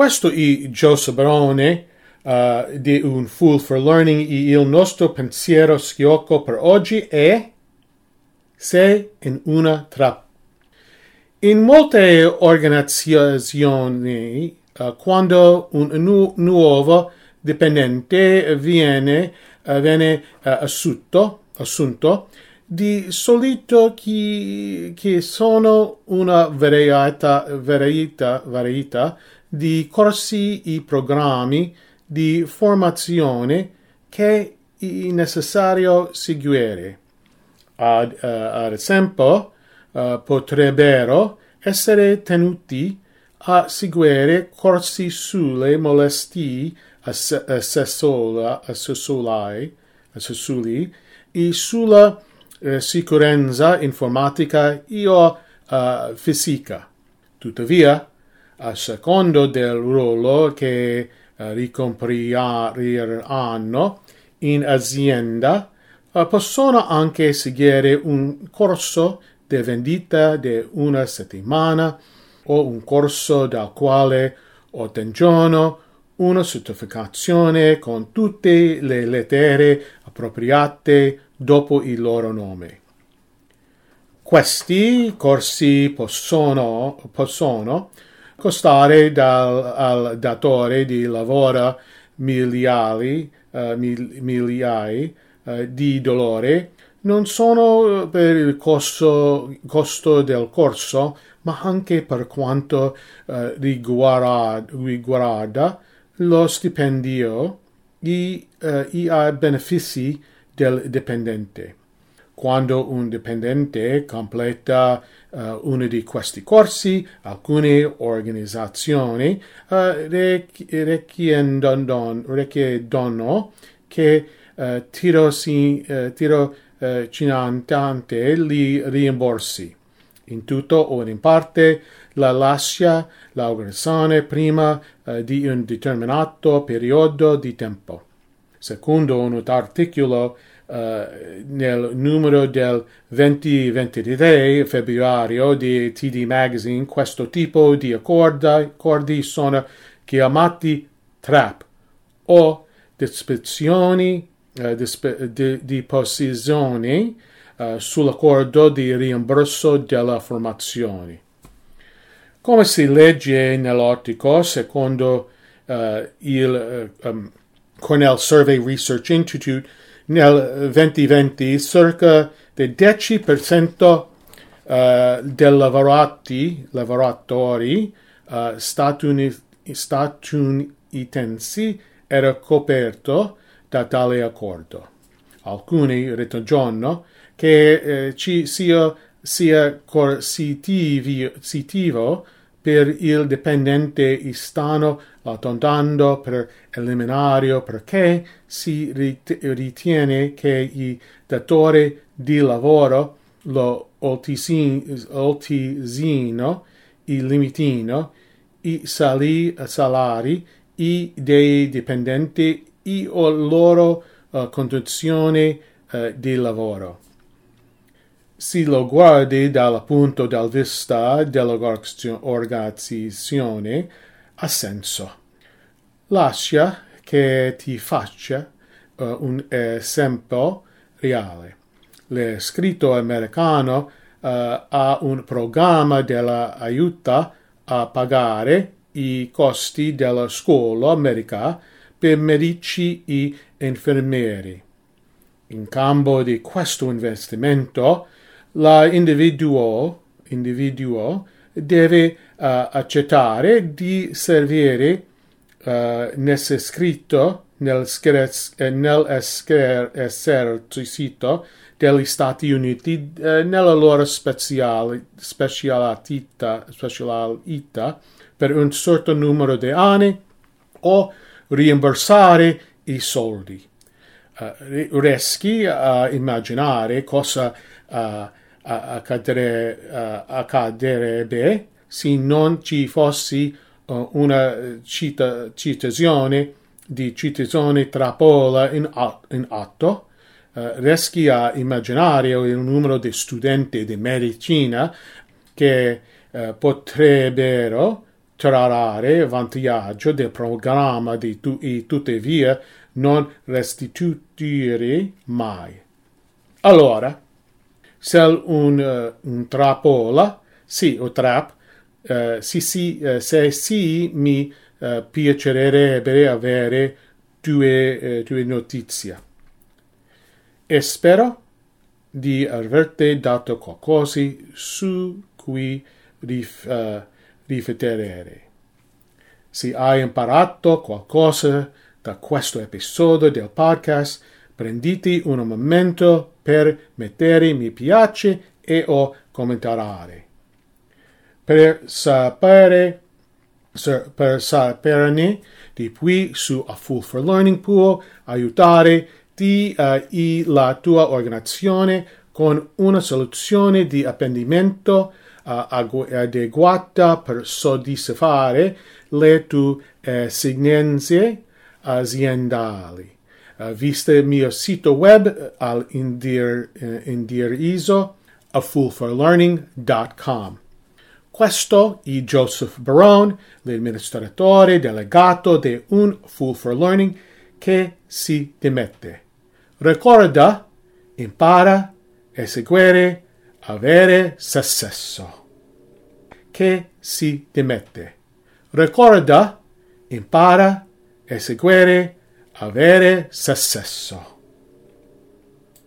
Questo è Joseph Barone uh, di Un Fool for Learning e il nostro pensiero schiocco per oggi è se in una trappola. In molte organizzazioni, uh, quando un nu- nuovo dipendente viene, uh, viene assunto, assunto, di solito chi, chi sono una varietà, varietà, varietà di corsi e programmi di formazione che è necessario seguire. Ad, uh, ad esempio, uh, potrebbero essere tenuti a seguire corsi sulle molestie sessuali e sulla uh, sicurezza informatica e o uh, fisica. Tuttavia, a secondo del ruolo che uh, ricopriranno in azienda, uh, possono anche seguire un corso di vendita di una settimana o un corso dal quale ottengono una certificazione con tutte le lettere appropriate dopo il loro nome. Questi corsi possono, possono costare dal, al datore di lavoro miliari, uh, mil, miliai uh, di dolore non solo per il costo, costo del corso, ma anche per quanto uh, riguarda, riguarda, lo stipendio e i benefici del dipendente. Quando un dipendente completa uh, uno di questi corsi, alcune organizzazioni uh, richiedono che uh, tiro, si, tiro uh, cinantante li rimborsi. In tutto o in parte la lascia l'organizzazione prima uh, di un determinato periodo di tempo. Secondo un articolo uh, nel numero del 2023 febbraio di TD Magazine, questo tipo di accordi, sono chiamati TRAP o disposizioni uh, di, di, di posizioni uh, sull'accordo di rimborso della formazione. Come si legge nell'articolo, secondo uh, il um, Cornell Survey Research Institute, nel 2020 circa del 10% uh, dei lavorati, lavoratori uh, statuni, statunitensi era coperto da tale accordo. Alcuni ritengono che eh, ci sia, sia coercitivo per il dipendente stanno tentando per eliminare perché si ritiene che il datore di lavoro lo oltisino, il limitino, i sali, salari i dei dipendenti e o loro uh, condizioni uh, di lavoro. Si lo guardi dal punto di vista dell'organizzazione, ha senso. Lascia che ti faccia uh, un esempio reale. L'escritto americano uh, ha un programma dell'aiuta a pagare i costi della scuola americana per medici e infermieri. In cambio di questo investimento, l'individuo individuo deve uh, accettare di servire uh, nel scritto nel, eh, nell'esercito degli Stati Uniti eh, nella loro speciali, specialità, specialità per un certo numero di anni o rimborsare i soldi. Uh, riesci a immaginare cosa uh, accadere, accadrebbe se non ci fosse uh, una cita, citazione di citazione trapola in, in atto, uh, riesci a immaginare il numero di studenti di medicina che uh, potrebbero trarre vantaggio del programma di tu e tuttavia non restituire mai. Allora, se un, uh, un trapola, sì, o trap, uh, sì, sì, uh, se sì, mi uh, piacerebbe avere tue, tue notizie. E spero di averti dato qualcosa su cui rif, riflettere. Se hai imparato qualcosa da questo episodio del podcast, prenditi un momento per mettere mi piace e o commentare. Per sapere, per saperne di più su A Fool for Learning Pool, aiutare ti uh, e la tua organizzazione con una soluzione di apprendimento uh, adeguata per soddisfare le tue esigenze aziendali. Uh, vista il mio sito web al indir, uh, indirizzo a foolforlearning.com. Questo è Joseph Barone, l'amministratore delegato di Un Fool for Learning, che si dimette. Ricorda, impara, eseguire, avere successo. Che si dimette. Ricorda, impara, eseguire, avere successo.